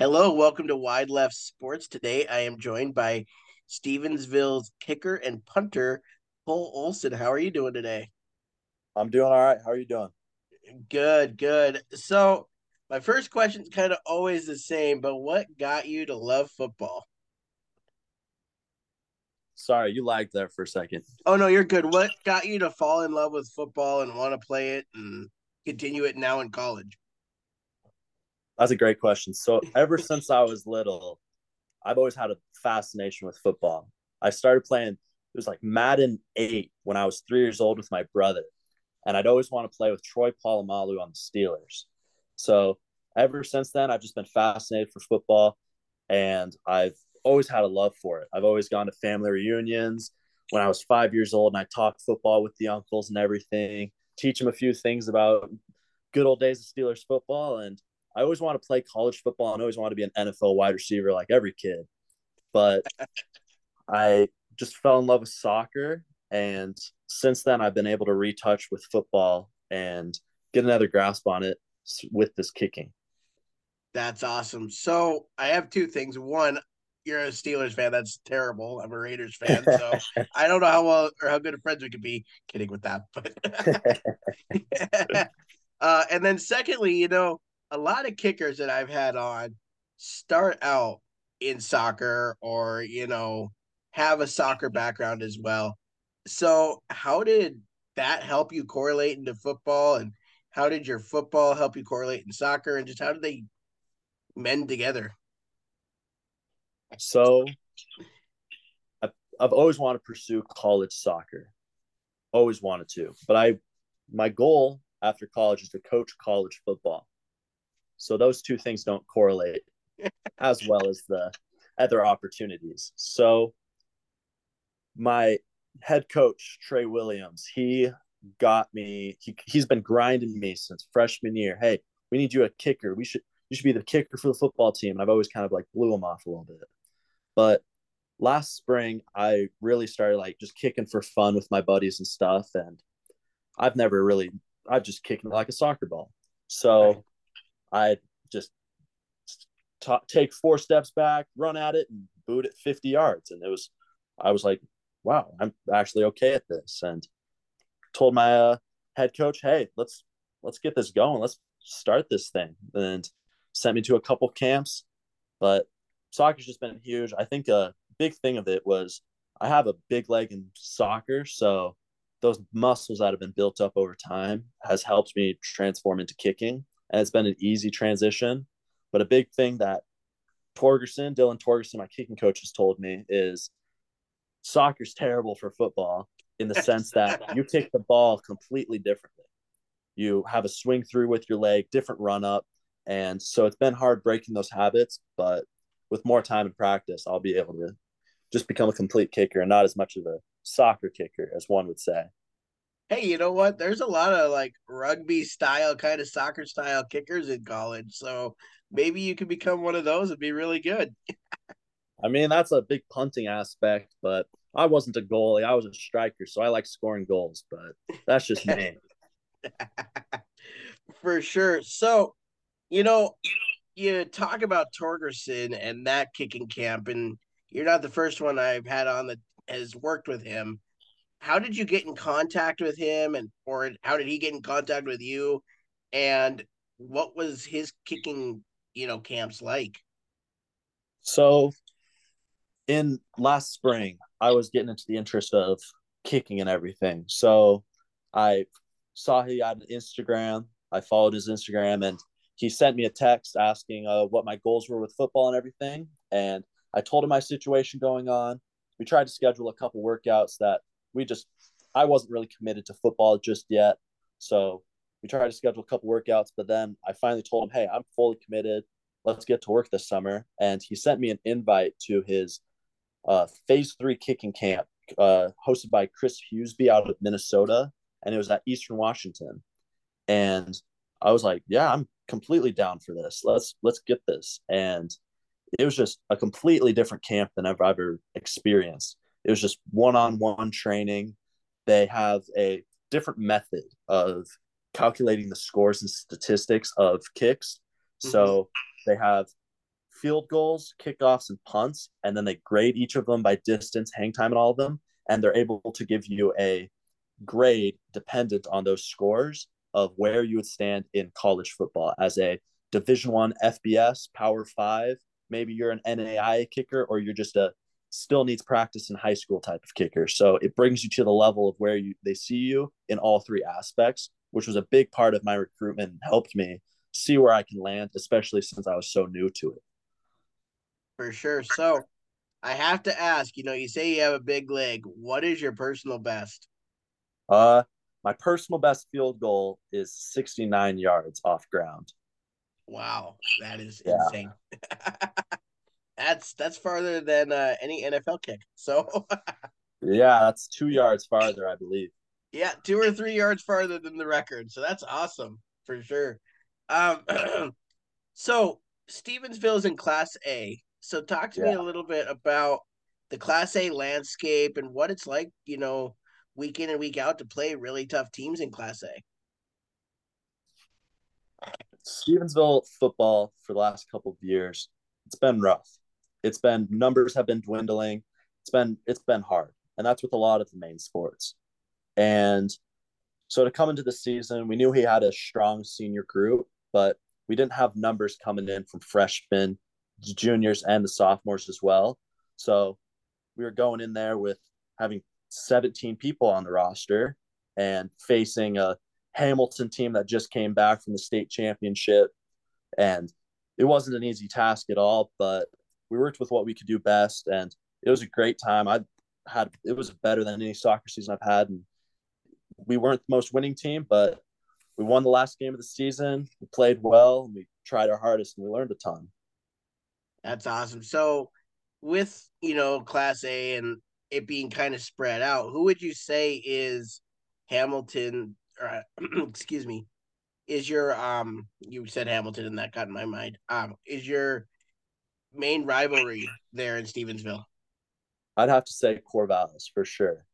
Hello, welcome to Wide Left Sports. Today I am joined by Stevensville's kicker and punter, Cole Olson. How are you doing today? I'm doing all right. How are you doing? Good, good. So, my first question is kind of always the same, but what got you to love football? Sorry, you lagged there for a second. Oh, no, you're good. What got you to fall in love with football and want to play it and continue it now in college? That's a great question. So ever since I was little, I've always had a fascination with football. I started playing it was like Madden 8 when I was 3 years old with my brother. And I'd always want to play with Troy Polamalu on the Steelers. So ever since then, I've just been fascinated for football and I've always had a love for it. I've always gone to family reunions when I was five years old and I talked football with the uncles and everything, teach them a few things about good old days of Steelers football. And I always want to play college football and always want to be an NFL wide receiver like every kid. But I just fell in love with soccer. And since then, I've been able to retouch with football and get another grasp on it with this kicking. That's awesome. So I have two things. One, you're a Steelers fan. That's terrible. I'm a Raiders fan, so I don't know how well or how good of friends we could be. Kidding with that, but uh, and then secondly, you know, a lot of kickers that I've had on start out in soccer or, you know, have a soccer background as well. So, how did that help you correlate into football? And how did your football help you correlate in soccer? And just how did they mend together? So, I've always wanted to pursue college soccer, always wanted to. But I, my goal after college is to coach college football. So those two things don't correlate as well as the other opportunities. So my head coach Trey Williams, he got me. He he's been grinding me since freshman year. Hey, we need you a kicker. We should you should be the kicker for the football team. And I've always kind of like blew him off a little bit. But last spring, I really started like just kicking for fun with my buddies and stuff. And I've never really I've just kicking like a soccer ball. So I just t- take four steps back, run at it, and boot it 50 yards. And it was, I was like, wow, I'm actually okay at this. And told my uh, head coach, hey, let's let's get this going. Let's start this thing. And sent me to a couple camps. But soccer's just been huge. I think a big thing of it was I have a big leg in soccer, so those muscles that have been built up over time has helped me transform into kicking and it's been an easy transition. But a big thing that Torgerson, Dylan Torgerson, my kicking coach, has told me is soccer's terrible for football in the sense that you kick the ball completely differently. You have a swing through with your leg, different run up. And so it's been hard breaking those habits, but with more time and practice, I'll be able to just become a complete kicker and not as much of a soccer kicker as one would say hey, you know what? There's a lot of like rugby style, kind of soccer style kickers in college. So maybe you could become one of those and be really good. I mean, that's a big punting aspect, but I wasn't a goalie. I was a striker, so I like scoring goals, but that's just me. For sure. So, you know, you talk about Torgerson and that kicking camp, and you're not the first one I've had on that has worked with him how did you get in contact with him and or how did he get in contact with you? And what was his kicking you know camps like? So in last spring i was getting into the interest of kicking and everything. So i saw he had an instagram. I followed his instagram and he sent me a text asking uh, what my goals were with football and everything. And i told him my situation going on. We tried to schedule a couple workouts that we just I wasn't really committed to football just yet. So we tried to schedule a couple workouts, but then I finally told him, Hey, I'm fully committed. Let's get to work this summer. And he sent me an invite to his uh, phase three kicking camp uh, hosted by Chris Hughesby out of Minnesota. And it was at Eastern Washington. And I was like, Yeah, I'm completely down for this. Let's let's get this. And it was just a completely different camp than I've ever experienced. It was just one on one training. They have a different method of calculating the scores and statistics of kicks. Mm-hmm. So they have field goals, kickoffs, and punts, and then they grade each of them by distance, hang time, and all of them, and they're able to give you a grade dependent on those scores of where you would stand in college football as a Division One FBS Power Five. Maybe you're an NAIA kicker, or you're just a still needs practice in high school type of kicker. So it brings you to the level of where you they see you in all three aspects, which was a big part of my recruitment and helped me see where I can land, especially since I was so new to it. For sure. So I have to ask, you know, you say you have a big leg. What is your personal best? Uh my personal best field goal is 69 yards off ground. Wow, that is yeah. insane. that's that's farther than uh, any NFL kick. So yeah, that's two yards farther, I believe. Yeah, two or three yards farther than the record. So that's awesome for sure. Um, so Stevensville is in Class A. So talk to yeah. me a little bit about the Class A landscape and what it's like. You know, week in and week out to play really tough teams in Class A. Stevensville football for the last couple of years, it's been rough. It's been numbers have been dwindling. It's been it's been hard, and that's with a lot of the main sports. And so to come into the season, we knew he had a strong senior group, but we didn't have numbers coming in from freshmen, juniors, and the sophomores as well. So we were going in there with having 17 people on the roster and facing a Hamilton team that just came back from the state championship. And it wasn't an easy task at all, but we worked with what we could do best. And it was a great time. I had, it was better than any soccer season I've had. And we weren't the most winning team, but we won the last game of the season. We played well and we tried our hardest and we learned a ton. That's awesome. So, with you know Class A and it being kind of spread out, who would you say is Hamilton? Or, excuse me, is your um? You said Hamilton, and that got in my mind. Um, is your main rivalry there in Stevensville? I'd have to say Corvallis for sure.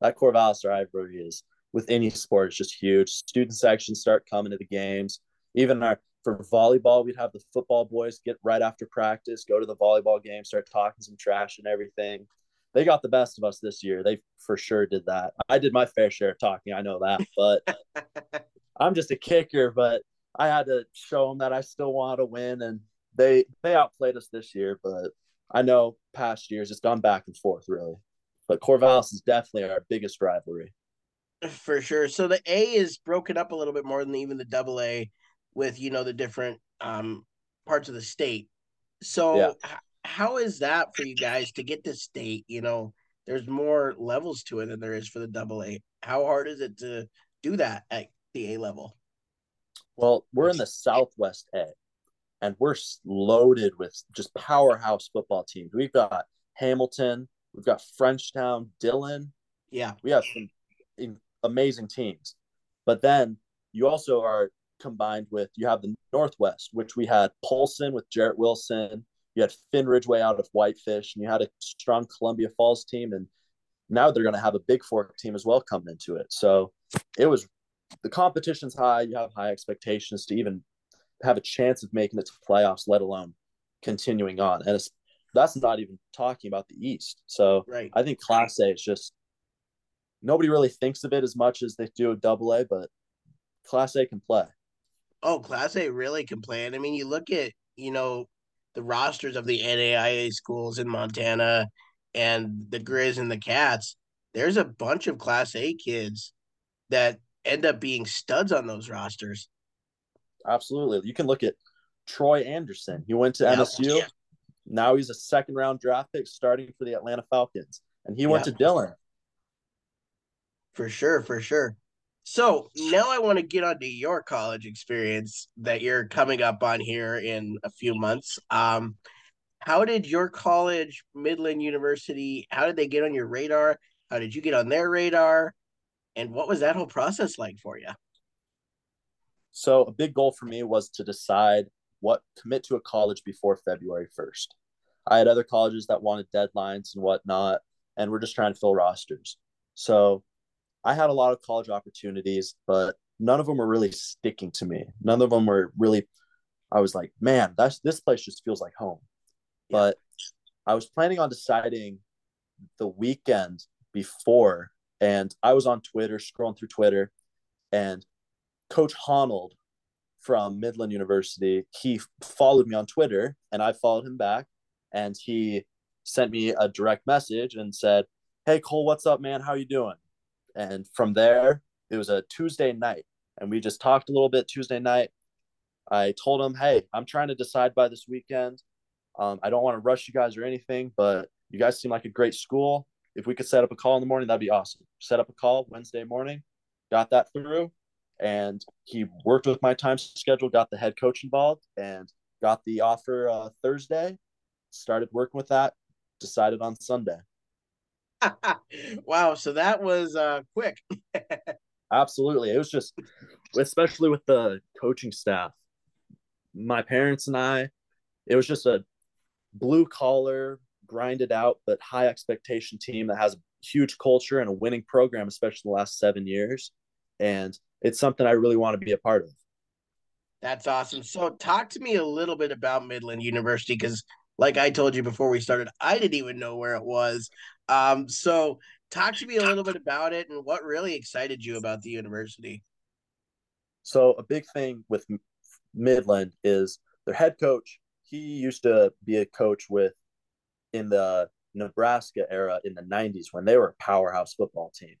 That Corvallis rivalry is with any sport is just huge. Student sections start coming to the games. Even our for volleyball, we'd have the football boys get right after practice, go to the volleyball game, start talking some trash and everything they got the best of us this year. They for sure did that. I did my fair share of talking. I know that, but I'm just a kicker. But I had to show them that I still want to win, and they they outplayed us this year. But I know past years it's gone back and forth really. But Corvallis is definitely our biggest rivalry. For sure. So the A is broken up a little bit more than even the double A, with you know the different um parts of the state. So yeah how is that for you guys to get to state? You know, there's more levels to it than there is for the double A. How hard is it to do that at the A level? Well, we're in the Southwest A, and we're loaded with just powerhouse football teams. We've got Hamilton, we've got Frenchtown, Dillon. Yeah, we have some amazing teams. But then you also are combined with you have the Northwest, which we had Polson with Jarrett Wilson, you had Finn Ridgeway out of Whitefish, and you had a strong Columbia Falls team, and now they're going to have a Bigfork team as well coming into it. So it was the competition's high. You have high expectations to even have a chance of making it to playoffs, let alone continuing on. And it's that's not even talking about the East. So right. I think Class A is just nobody really thinks of it as much as they do a Double A, but Class A can play. Oh, Class A really can play. And I mean, you look at you know the rosters of the NAIA schools in Montana and the Grizz and the Cats, there's a bunch of Class A kids that end up being studs on those rosters. Absolutely. You can look at Troy Andersen. He went to yep. MSU. Yeah. Now he's a second round draft pick starting for the Atlanta Falcons. And he yep. went to Dillon. For sure, for sure. So now I want to get onto your college experience that you're coming up on here in a few months. Um, how did your college, Midland University, how did they get on your radar? How did you get on their radar? And what was that whole process like for you? So a big goal for me was to decide what commit to a college before February 1st. I had other colleges that wanted deadlines and whatnot, and we're just trying to fill rosters. So I had a lot of college opportunities, but none of them were really sticking to me. None of them were really. I was like, man, that's this place just feels like home. Yeah. But I was planning on deciding the weekend before, and I was on Twitter, scrolling through Twitter, and Coach Honnold from Midland University, he followed me on Twitter, and I followed him back, and he sent me a direct message and said, "Hey Cole, what's up, man? How you doing?" And from there, it was a Tuesday night, and we just talked a little bit Tuesday night. I told him, "Hey, I'm trying to decide by this weekend. Um, I don't want to rush you guys or anything, but you guys seem like a great school. If we could set up a call in the morning, that'd be awesome. Set up a call Wednesday morning, got that through, and he worked with my time schedule, got the head coach involved, and got the offer uh, Thursday. Started working with that, decided on Sunday. wow, so that was uh, quick. Absolutely, it was just, especially with the coaching staff, my parents and I, it was just a blue collar, grinded out, but high expectation team that has a huge culture and a winning program, especially the last seven years. And it's something I really want to be a part of. That's awesome. So, talk to me a little bit about Midland University because, like I told you before we started, I didn't even know where it was. Um, so, talk to me a little bit about it and what really excited you about the university. So, a big thing with Midland is their head coach. He used to be a coach with in the Nebraska era in the 90s when they were a powerhouse football team.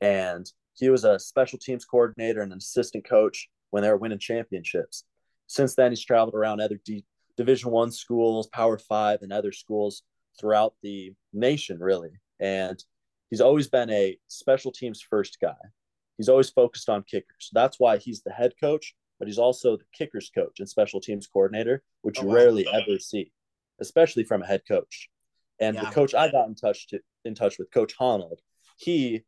And he was a special teams coordinator and an assistant coach when they were winning championships. Since then, he's traveled around other D- Division One schools, Power Five, and other schools throughout the nation, really. And he's always been a special teams first guy. He's always focused on kickers. That's why he's the head coach, but he's also the kickers coach and special teams coordinator, which oh, you wow. rarely ever see, especially from a head coach. And yeah. the coach I got in touch to, in touch with, Coach Honnold, he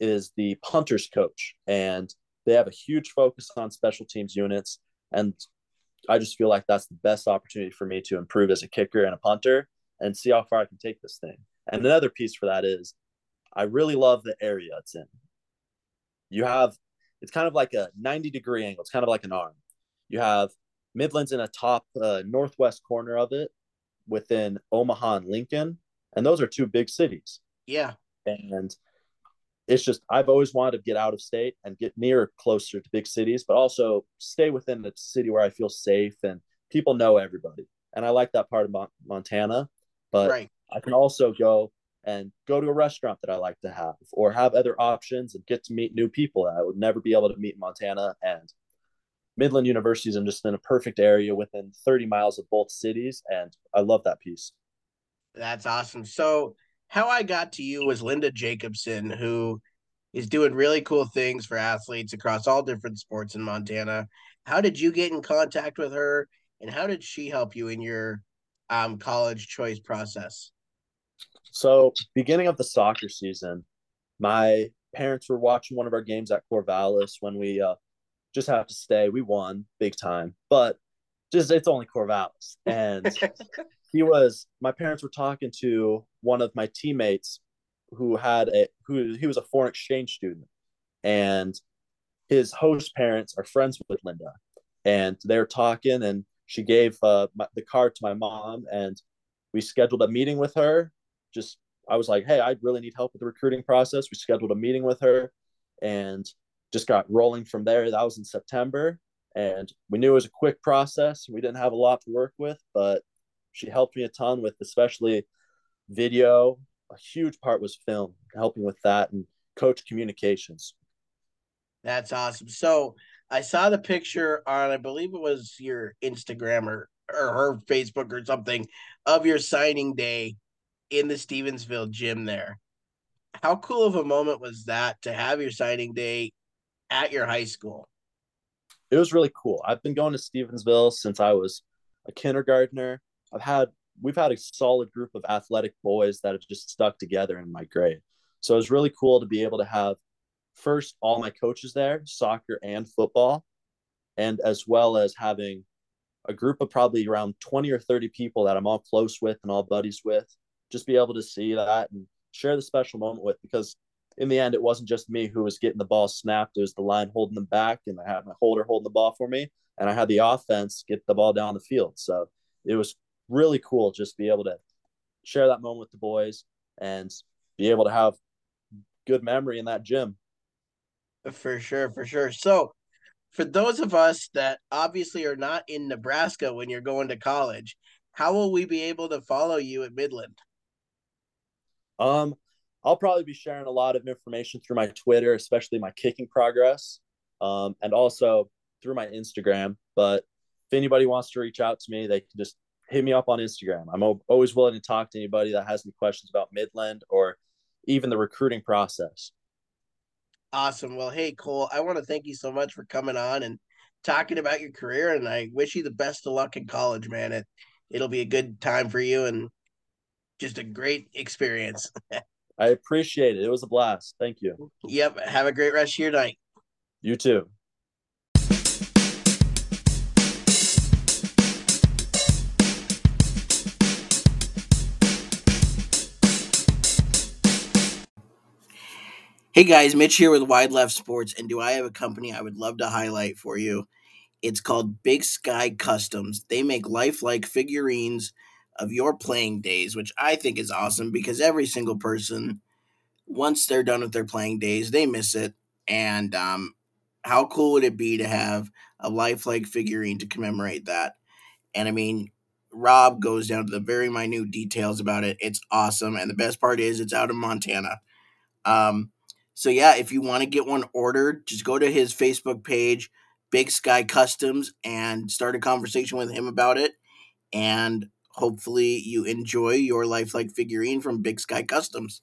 is the punters coach, and they have a huge focus on special teams units. And I just feel like that's the best opportunity for me to improve as a kicker and a punter and see how far I can take this thing. And another piece for that is I really love the area it's in. You have it's kind of like a 90 degree angle. It's kind of like an arm. You have Midlands in a top uh, northwest corner of it within Omaha and Lincoln. And those are two big cities. Yeah. And it's just I've always wanted to get out of state and get near closer to big cities, but also stay within the city where I feel safe and people know everybody. And I like that part of Montana, but right. I can also go and go to a restaurant that I like to have or have other options and get to meet new people that I would never be able to meet in Montana. And Midland University is just in a perfect area within 30 miles of both cities. And I love that piece. That's awesome. So how I got to you was Linda Jacobson, who is doing really cool things for athletes across all different sports in Montana. How did you get in contact with her, and how did she help you in your um, college choice process? So, beginning of the soccer season, my parents were watching one of our games at Corvallis when we uh, just have to stay. We won big time, but just it's only Corvallis, and he was my parents were talking to one of my teammates who had a who he was a foreign exchange student. And his host parents are friends with linda. And they're talking and she gave uh, my, the card to my mom and we scheduled a meeting with her. Just i was like hey i really need help with the recruiting process. We scheduled a meeting with her and just got rolling from there. That was in september. And we knew it was a quick process. We didn't have a lot to work with but she helped me a ton with especially video. A huge part was film, helping with that and coach communications. That's awesome. So I saw the picture on, I believe it was your Instagram or, or her Facebook or something of your signing day in the Stevensville gym there. How cool of a moment was that to have your signing day at your high school? It was really cool. I've been going to Stevensville since I was a kindergartner. I've had we've had a solid group of athletic boys that have just stuck together in my grade. So it was really cool to be able to have first all my coaches there, soccer and football, and as well as having a group of probably around 20 or 30 people that I'm all close with and all buddies with, just be able to see that and share the special moment with because in the end it wasn't just me who was getting the ball snapped, it was the line holding them back and I had my holder holding the ball for me and I had the offense get the ball down the field. So it was really cool just be able to share that moment with the boys and be able to have good memory in that gym. For sure, for sure. So, for those of us that obviously are not in Nebraska when you're going to college, how will we be able to follow you at Midland? Um, I'll probably be sharing a lot of information through my Twitter, especially my kicking progress, um, and also through my Instagram. But if anybody wants to reach out to me, they can just hit me up on Instagram. I'm always willing to talk to anybody that has any questions about Midland or even the recruiting process. Awesome. Well, hey, Cole, I want to thank you so much for coming on and talking about your career. And I wish you the best of luck in college, man. It, it'll be a good time for you and just a great experience. I appreciate it. It was a blast. Thank you. Yep. Have a great rest of your night. You too. Hey guys, Mitch here with Wide Left Sports, and do I have a company I would love to highlight for you? It's called Big Sky Customs. They make lifelike figurines of your playing days, which I think is awesome because every single person, once they're done with their playing days, they miss it. And um, how cool would it be to have a lifelike figurine to commemorate that? And I mean, Rob goes down to the very minute details about it. It's awesome. And the best part is it's out of Montana. Um, so yeah, if you want to get one ordered, just go to his Facebook page, Big Sky Customs, and start a conversation with him about it. And hopefully you enjoy your lifelike figurine from Big Sky Customs.